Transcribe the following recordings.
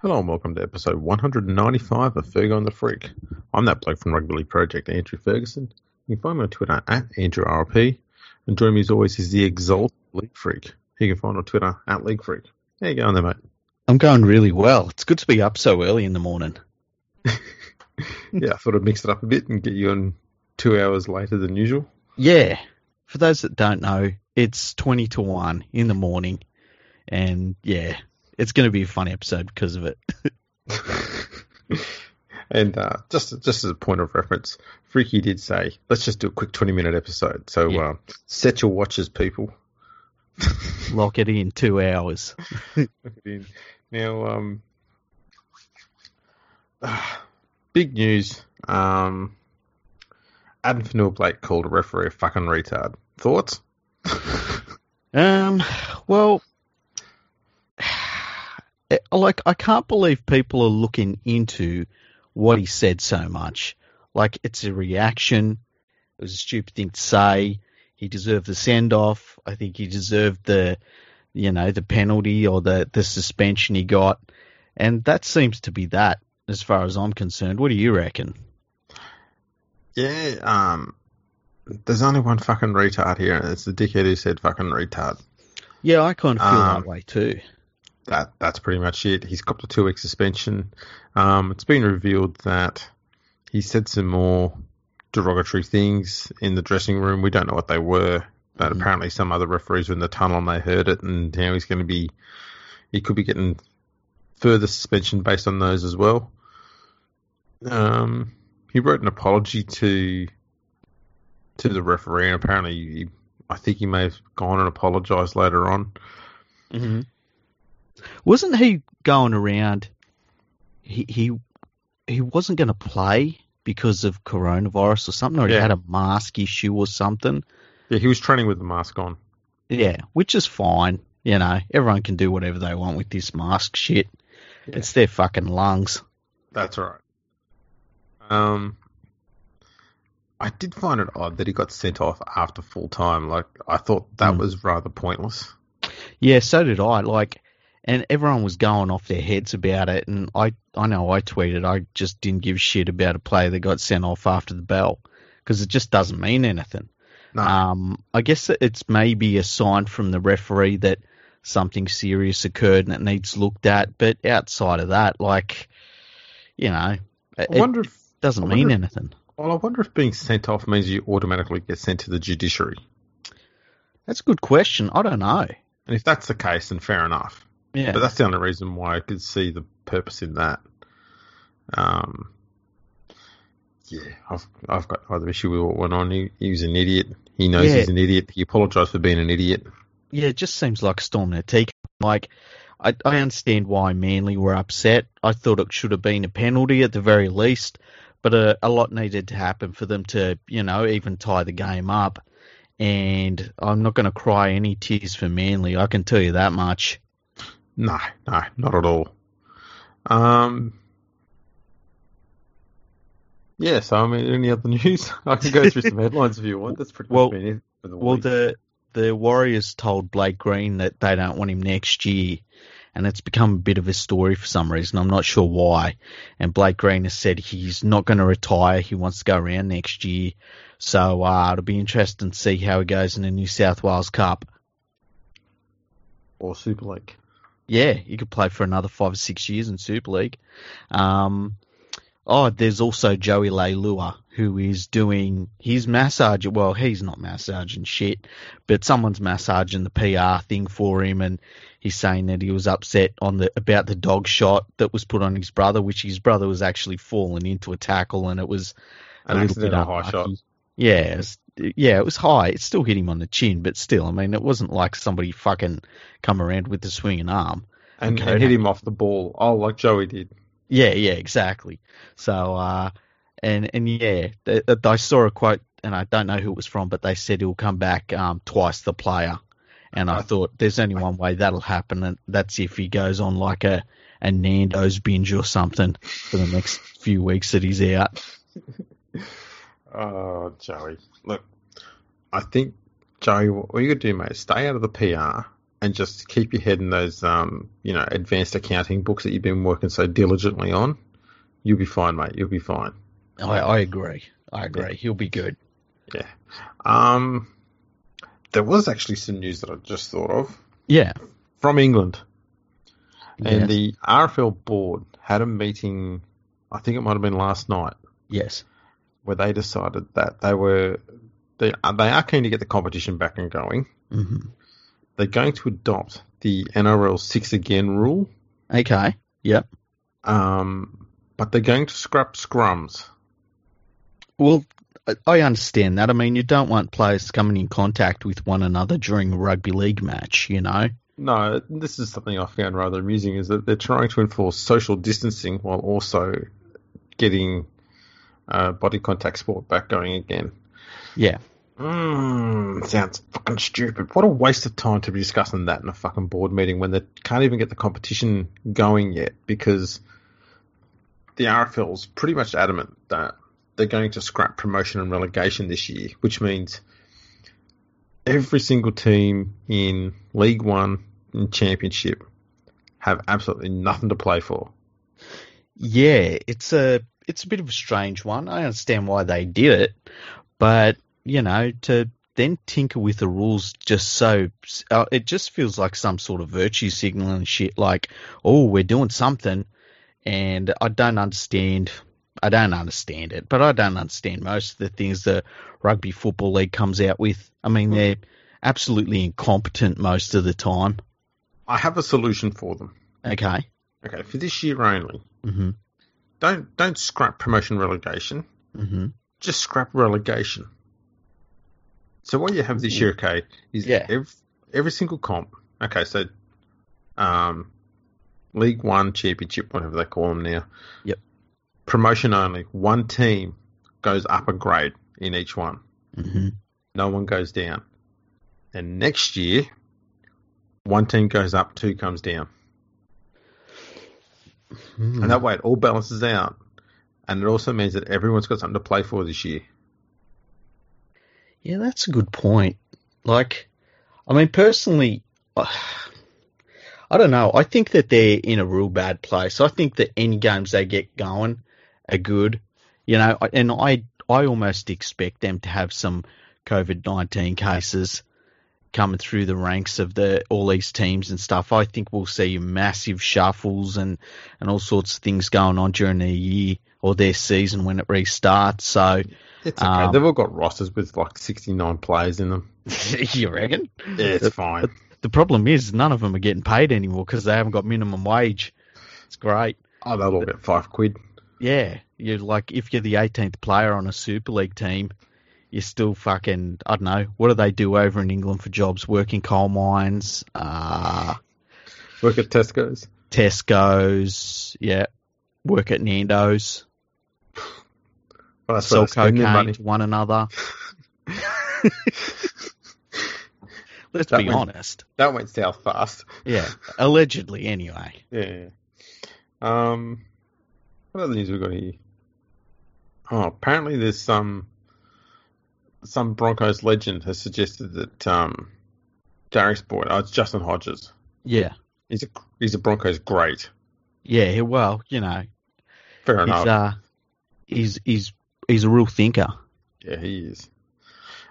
Hello and welcome to episode 195 of Fergo and the Freak. I'm that bloke from Rugby League Project, Andrew Ferguson. You can find me on Twitter at AndrewRLP. And joining me as always is the Exalt League Freak. You can find on Twitter at League Freak. How you going there, mate? I'm going really well. It's good to be up so early in the morning. yeah, I thought I'd mix it up a bit and get you on two hours later than usual. Yeah. For those that don't know, it's 20 to 1 in the morning. And yeah, it's going to be a funny episode because of it. and uh, just just as a point of reference, Freaky did say, let's just do a quick 20 minute episode. So yeah. uh, set your watches, people. Lock it in two hours. Lock it in. Now, um, uh, big news. Um, Addin Fonua-Blake called a referee a fucking retard. Thoughts? um, well, like I can't believe people are looking into what he said so much. Like it's a reaction. It was a stupid thing to say. He deserved the send off. I think he deserved the, you know, the penalty or the the suspension he got, and that seems to be that as far as I'm concerned. What do you reckon? Yeah, um, there's only one fucking retard here, and it's the dickhead who said fucking retard. Yeah, I kind of feel um, that way too that that's pretty much it. He's copped a two week suspension. Um, it's been revealed that he said some more derogatory things in the dressing room. We don't know what they were, but mm-hmm. apparently some other referees were in the tunnel and they heard it, and now he's going to be he could be getting further suspension based on those as well. Um, he wrote an apology to to the referee, and apparently, he, I think he may have gone and apologised later on. Mm-hmm. Wasn't he going around? He he he wasn't going to play because of coronavirus or something, or yeah. he had a mask issue or something. Yeah, he was training with the mask on. Yeah, which is fine. You know, everyone can do whatever they want with this mask shit. Yeah. It's their fucking lungs. That's right. Um, I did find it odd that he got sent off after full time. Like, I thought that mm. was rather pointless. Yeah, so did I. Like, and everyone was going off their heads about it. And I, I know I tweeted, I just didn't give shit about a player that got sent off after the bell because it just doesn't mean anything. No. Um, I guess it's maybe a sign from the referee that something serious occurred and it needs looked at. But outside of that, like, you know, I wonder it if, doesn't mean if, anything. Well, I wonder if being sent off means you automatically get sent to the judiciary. That's a good question. I don't know. And if that's the case, then fair enough. Yeah. But that's the only reason why I could see the purpose in that. Um, yeah, I've I've got no other issue with what went on. He, he was an idiot. He knows yeah. he's an idiot. He apologised for being an idiot. Yeah, it just seems like a storm in a teacup. Like, I, I understand why Manly were upset. I thought it should have been a penalty at the very least, but a, a lot needed to happen for them to, you know, even tie the game up. And I'm not going to cry any tears for Manly. I can tell you that much. No, no, not at all. Um, yeah, so I mean, any other news? I can go through some headlines if you want. That's pretty well, much been it for the Well, week. the the Warriors told Blake Green that they don't want him next year, and it's become a bit of a story for some reason. I'm not sure why. And Blake Green has said he's not going to retire. He wants to go around next year. So uh, it'll be interesting to see how he goes in the New South Wales Cup or Super League. Yeah, he could play for another five or six years in Super League. Um, oh, there's also Joey Leilua who is doing his massage. Well, he's not massaging shit, but someone's massaging the PR thing for him, and he's saying that he was upset on the about the dog shot that was put on his brother, which his brother was actually falling into a tackle, and it was a An little bit a high shot. Yeah, it was, yeah, it was high. It still hit him on the chin, but still, I mean, it wasn't like somebody fucking come around with the swinging arm and, and hit him off the ball. Oh, like Joey did. Yeah, yeah, exactly. So, uh, and and yeah, I saw a quote, and I don't know who it was from, but they said he'll come back um, twice the player. And I thought there's only one way that'll happen, and that's if he goes on like a, a Nando's binge or something for the next few weeks that he's out. Oh, Joey. Look, I think, Joey, what you could do, mate, stay out of the PR and just keep your head in those, um, you know, advanced accounting books that you've been working so diligently on, you'll be fine, mate. You'll be fine. I, I agree. I agree. He'll be good. Yeah. Um, there was actually some news that I just thought of Yeah. from England, and Yes. the RFL board had a meeting. I think it might have been last night, Yes. Where they decided that they were they they are keen to get the competition back and going. hmm They're going to adopt the NRL six again rule, Okay. Yep. um, but they're going to scrap scrums. Well, I- I understand that. I mean, you don't want players coming in contact with one another during a rugby league match, you know? No, this is something I found rather amusing is that they're trying to enforce social distancing while also getting uh, body contact sport back going again. Yeah. Mm, sounds fucking stupid. What a waste of time to be discussing that in a fucking board meeting when they can't even get the competition going yet because the RFL's pretty much adamant that they're going to scrap promotion and relegation this year, which means every single team in League One and Championship have absolutely nothing to play for. Yeah, it's a it's a bit of a strange one. I understand why they did it, but you know, to then tinker with the rules just so uh, it just feels like some sort of virtue signal and shit. Like, oh, we're doing something, and I don't understand. I don't understand it, but I don't understand most of the things the rugby football league comes out with. I mean, they're absolutely incompetent most of the time. I have a solution for them. Okay. Okay, for this year only, Mhm. Don't don't scrap promotion relegation. Mhm. just scrap relegation. So what you have this year, okay, is Yeah. every, every single comp. Okay, so um, League One, Championship, whatever they call them now. Yep. Promotion only. One team goes up a grade in each one. Mhm. No one goes down. And next year, one team goes up, two comes down. Hmm. And that way it all balances out. And it also means that everyone's got something to play for this year. Yeah, that's a good point. Like, I mean, personally, I don't know. I think that they're in a real bad place. I think that any games they get going are good. You know, and I I almost expect them to have some COVID nineteen cases coming through the ranks of the all these teams and stuff. I think we'll see massive shuffles and and all sorts of things going on during the year or their season when it restarts. So It's okay. Um, They've all got rosters with like 69 players in them. you reckon? Yeah, it's fine. The problem is none of them are getting paid anymore because they haven't got minimum wage. It's great. Oh, they'll all get five quid. Yeah, you're like if you're the 18th player on a Super League team, you're still fucking. I don't know. What do they do over in England for jobs? Work in coal mines, uh, Work at Tesco's. Tesco's. Yeah, work at Nando's. Well, Sell cocaine to one another. Let's That be went- honest. That went south fast. Yeah, allegedly anyway. Yeah. Um, what other news we got here? Oh, apparently there's some some Broncos legend has suggested that um, Darius Boyd, oh, it's Justin Hodges. Yeah, He's a he's a Broncos great. yeah. Well, you know, Fair he's enough. uh, he's he's he's a real thinker. Yeah, he is.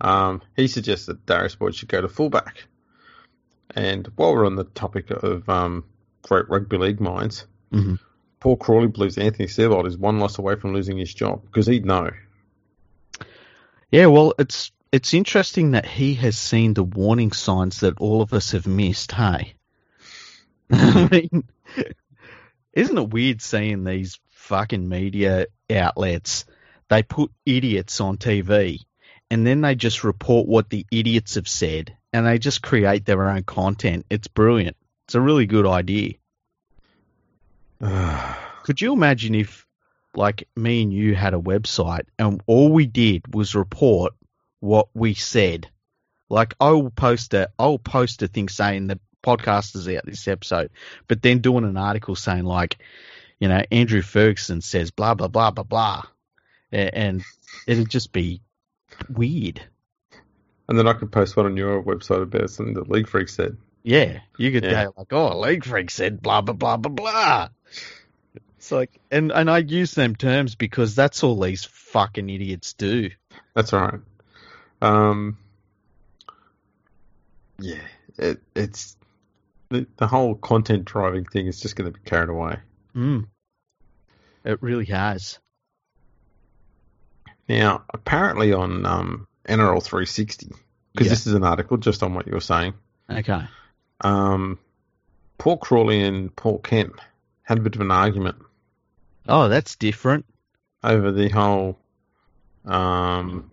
Um, he suggests that Darius Boyd should go to fullback. And while we're on the topic of um, great rugby league minds, Mhm. Paul Crawley believes Anthony Seibold is one loss away from losing his job because he'd know. Yeah, well, it's it's interesting that he has seen the warning signs that all of us have missed. Hey, I mm-hmm. mean, isn't it weird seeing these fucking media outlets? They put idiots on TV, and then they just report what the idiots have said, and they just create their own content. It's brilliant. It's a really good idea. Could you imagine if, like, me and you had a website and all we did was report what we said? Like, I will post a, I'll post a thing saying the podcast is out this episode, but then doing an article saying like, you know, Andrew Ferguson says blah blah blah blah blah, and it'd just be weird. and then I could post one on your website about something that League Freak said. Yeah, you could Yeah. go like, "Oh, League Freak said blah blah blah blah blah." It's like, and and I use them terms because that's all these fucking idiots do. That's right. Um, yeah, it, it's the, the whole content driving thing is just going to be carried away. Mm. It really has. Now, apparently on um, NRL 360, because Yeah. this is an article just on what you were saying, Okay. um, Paul Crawley and Paul Kent had a bit of an argument Oh, that's different. over the whole um,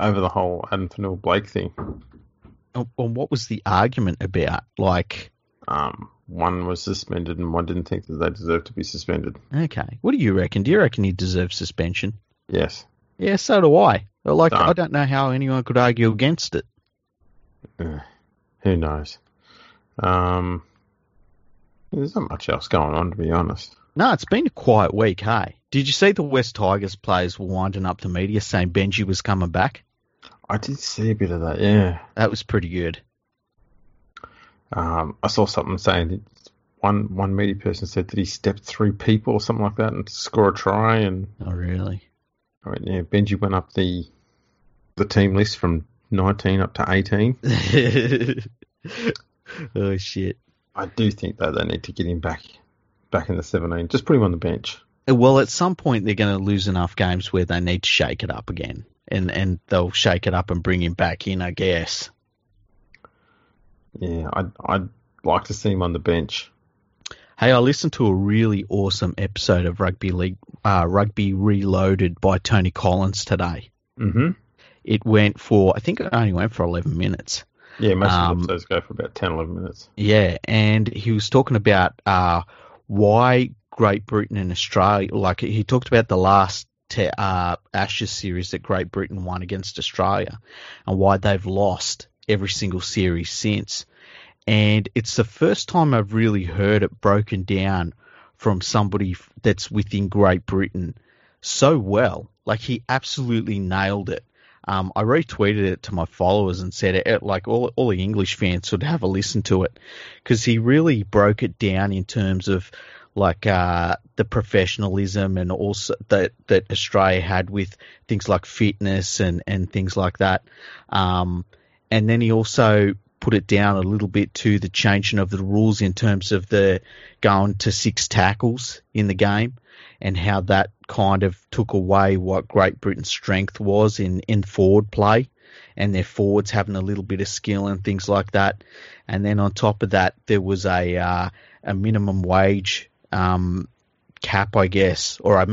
over the whole Addin Fonua-Blake thing. Well, what was the argument about? Like, Um, one was suspended and one didn't think that they deserved to be suspended. okay, what do you reckon? Do you reckon he deserves suspension? Yes. Yeah, so do I. Like, Done. I don't know how anyone could argue against it. Uh, who knows? Um, there's not much else going on, to be honest. No, it's been a quiet week, hey? Did you see the West Tigers players winding up to media saying Benji was coming back? I did see a bit of that, yeah. That was pretty good. Um, I saw something saying that one one media person said that he stepped through people or something like that and score a try, and Oh, really? I mean, yeah, Benji went up the the team list from 19 up to 18. oh, shit. I do think that they need to get him back back in the 17. Just put him on the bench. Well, at some point, they're going to lose enough games where they need to shake it up again. And, and they'll shake it up and bring him back in, I guess. Yeah, I'd I'd like to see him on the bench. Hey, I listened to a really awesome episode of Rugby League, uh, Rugby Reloaded by Tony Collins today. Mm-hmm. It went for, I think it only went for 11 minutes. Yeah, most Um, of the episodes go for about 10, 11 minutes. Yeah, and he was talking about uh, why Great Britain and Australia, like he talked about the last te- uh, Ashes series that Great Britain won against Australia and why they've lost every single series since. And it's the first time I've really heard it broken down from somebody that's within Great Britain so well. Like he absolutely nailed it. Um, I retweeted it to my followers and said, it, like all all the English fans should have a listen to it because he really broke it down in terms of like uh, the professionalism and also that that Australia had with things like fitness and and things like that. Um, and then he also put it down a little bit to the changing of the rules in terms of the going to six tackles in the game and how that kind of took away what Great Britain's strength was in, in forward play and their forwards having a little bit of skill and things like that. And then on top of that, there was a uh, a minimum wage um, cap, I guess, or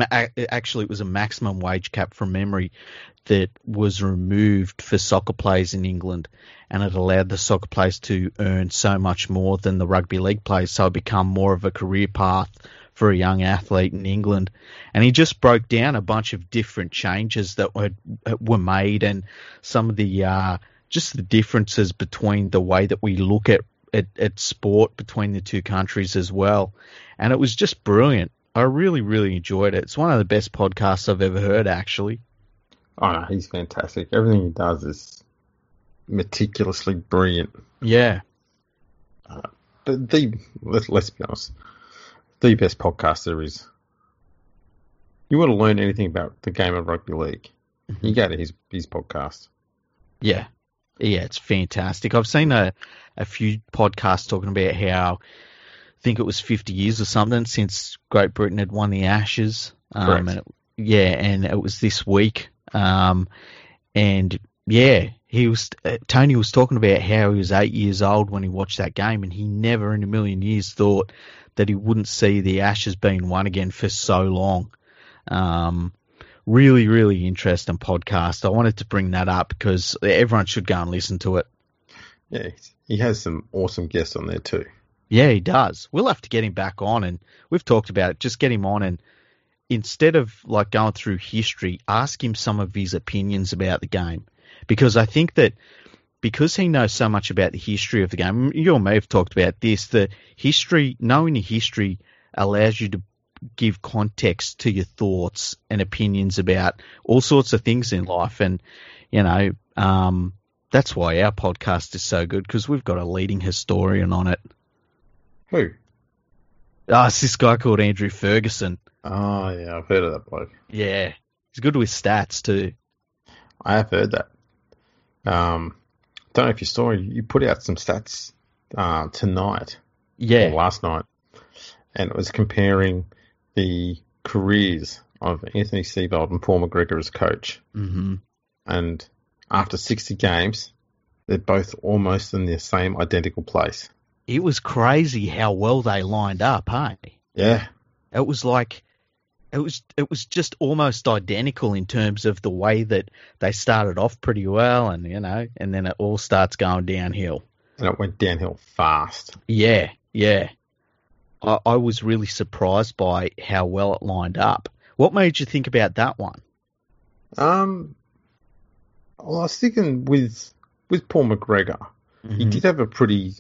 actually it was a maximum wage cap from memory that was removed for soccer players in England, and it allowed the soccer players to earn so much more than the rugby league players, so it become more of a career path for a young athlete in England. And he just broke down a bunch of different changes that were were made, and some of the uh, just the differences between the way that we look at, at at sport between the two countries as well. And it was just brilliant. I really, really enjoyed it. It's one of the best podcasts I've ever heard, actually. Oh no, he's fantastic. Everything he does is meticulously brilliant. Yeah. Uh, but the let's, let's be honest, the best podcast there is. You want to learn anything about the game of rugby league, mm-hmm. you go to his his podcast. Yeah. Yeah, it's fantastic. I've seen a, a few podcasts talking about how think it was 50 years or something since Great Britain had won the Ashes. Um, and it, yeah, and it was this week. Um, and yeah, he was uh, Tony was talking about how he was eight years old when he watched that game, and he never in a million years thought that he wouldn't see the Ashes being won again for so long. Um, really, really interesting podcast. I wanted to bring that up because everyone should go and listen to it. Yeah, he has some awesome guests on there too. Yeah, he does. We'll have to get him back on, and we've talked about it. Just get him on, and instead of like going through history, ask him some of his opinions about the game, because I think that because he knows so much about the history of the game. You all may have talked about this. The history, knowing the history, allows you to give context to your thoughts and opinions about all sorts of things in life, and you know. Um, That's why our podcast is so good because we've got a leading historian on it. Who? Ah, it's this guy called Andrew Ferguson. Oh yeah, I've heard of that bloke. Yeah, he's good with stats too. I have heard that. Um, don't know if you saw you put out some stats uh, tonight or Yeah, last night, and it was comparing the careers of Anthony Seibold and Paul McGregor as coach. Mm-hmm. And after 60 games, they're both almost in the same identical place. It was crazy how well they lined up. Hey, Yeah, it was like it was it was just almost identical in terms of the way that they started off pretty well, and you know, and then it all starts going downhill. and it went downhill fast. Yeah, yeah. I, I was really surprised by how well it lined up. What made you think about that one? Um, well, I was thinking with with Paul McGregor, he Mhm. did have a pretty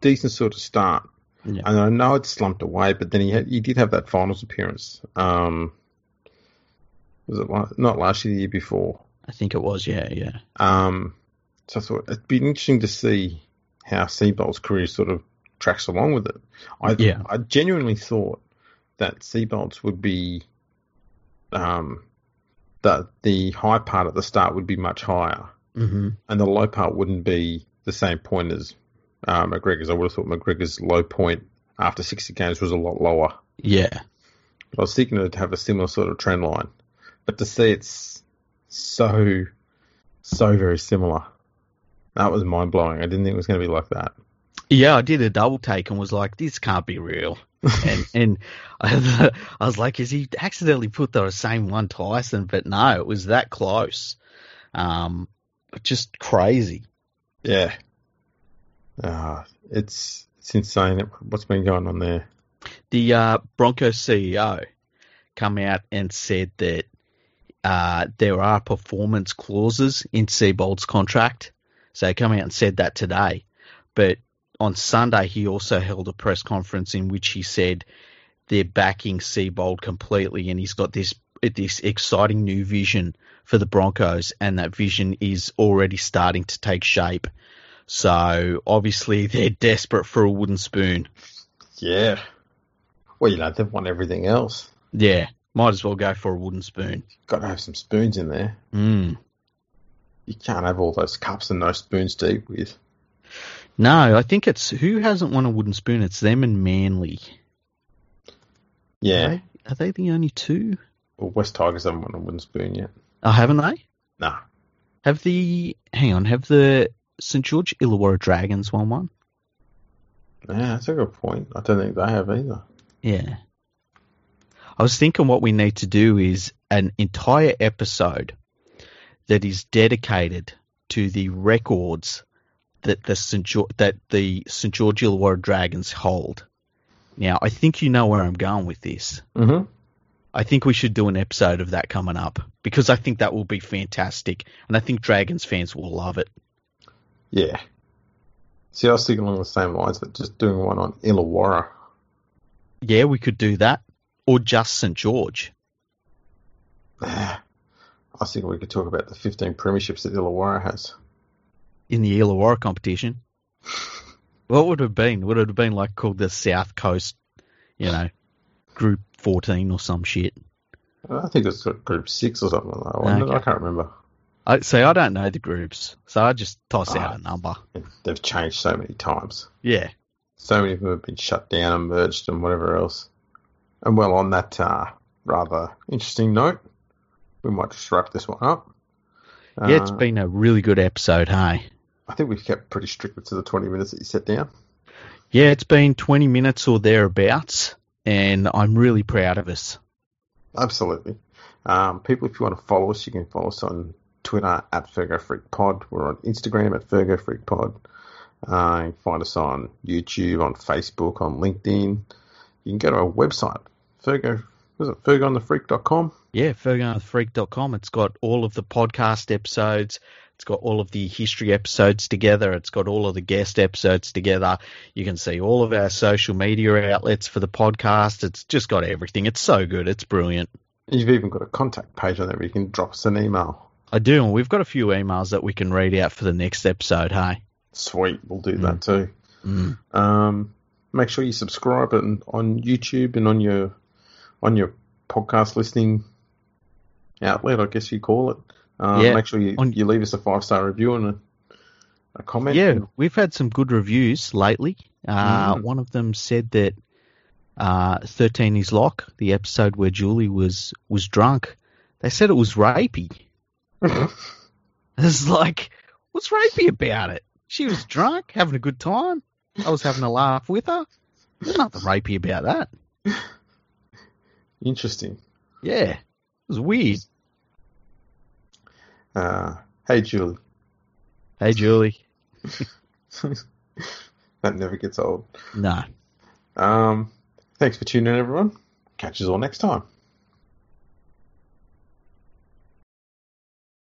decent sort of start, Yeah. and I know it slumped away, but then he had he did have that finals appearance. Um, was it la- not last year, the year before? I think it was. Yeah, yeah. Um, so I thought it'd be interesting to see how Seibold's career sort of tracks along with it. I Yeah. I genuinely thought that Seibold's would be um that the high part at the start would be much higher hmm and the low part wouldn't be the same point as uh, McGregor's. I would have thought McGregor's low point after 60 games was a lot lower. Yeah. But I was thinking it'd have a similar sort of trend line. But to see it's so, so very similar, that was mind blowing. I didn't think it was going to be like that. Yeah, I did a double take and was like, this can't be real. and and I, I was like, is he accidentally put the same one twice? And but no, it was that close. Um, just crazy. Yeah. Uh, it's it's insane what's been going on there. The uh, Broncos CEO come out and said that uh, there are performance clauses in Seibold's contract. So he come out and said that today. But on Sunday, he also held a press conference in which he said they're backing Seabold completely, and he's got this this exciting new vision for the Broncos, and that vision is already starting to take shape. So obviously, they're desperate for a wooden spoon. Yeah. Well, you know, they've won everything else. Yeah, might as well go for a wooden spoon. Got to have some spoons in there. Mm. You can't have all those cups and no spoons to eat with. No, I think it's who hasn't won a wooden spoon. It's them and Manly. Yeah. Are they, are they the only two? Well, West Tigers haven't won a wooden spoon yet. Oh, haven't they? Nah. Have the hang on? Have the St George Illawarra Dragons won one? Yeah, that's a good point. I don't think they have either. Yeah. I was thinking what we need to do is an entire episode that is dedicated to the records that the St. George, that the St George Illawarra Dragons hold. Now, I think you know where I'm going with this. Mm-hmm. I think we should do an episode of that coming up because I think that will be fantastic, and I think Dragons fans will love it. Yeah. See, I was thinking along the same lines, but just doing one on Illawarra. Yeah, we could do that, or just St George. Ah, I think we could talk about the 15 premierships that Illawarra has. in the Illawarra competition. What would it have been? Would it have been like called the South Coast, you know, Group 14 or some shit? I think it's Group 6 or something like that. Ah, okay. I can't remember. I say I don't know the groups, so I just toss Ah. out a number. They've changed so many times. Yeah, So many of them have been shut down and merged and whatever else. And well, on that uh, rather interesting note, we might just wrap this one up. yeah, it's Uh, been a really good episode, hey. I think we've kept pretty strict to the 20 minutes that you set down. Yeah, it's been 20 minutes or thereabouts, and I'm really proud of us. Absolutely. Um, people, if you want to follow us, you can follow us on Twitter at FergoFreakPod. We're on Instagram at FergoFreakPod. Uh, you can find us on YouTube, on Facebook, on LinkedIn. You can go to our website, Fergo, was it FergoOnTheFreak.com? Yeah, FergoandTheFreak.com. It's got all of the podcast episodes. It's got all of the history episodes together. It's got all of the guest episodes together. You can see all of our social media outlets for the podcast. It's just got everything. It's so good. It's brilliant. You've even got a contact page on there where you can drop us an email. I do, and we've got a few emails that we can read out for the next episode. Hey, Sweet, we'll do that too. mm. Um, make sure you subscribe and on YouTube and on your on your podcast listening outlet, I guess you call it. Um, Yeah, Make sure you, on- you leave us a five star review and a, a comment. yeah, we've had some good reviews lately. Uh, Mm. One of them said that uh, Thirteen is Lock, the episode where Julie was was drunk. They said it was rapey. It's like, what's rapey about it? She was drunk, having a good time. I was having a laugh with her. There's nothing rapey about that. Interesting. Yeah, it was weird. Uh, hey, Julie. Hey, Julie. that never gets old. No. Um, thanks for tuning in, everyone. Catch us all next time.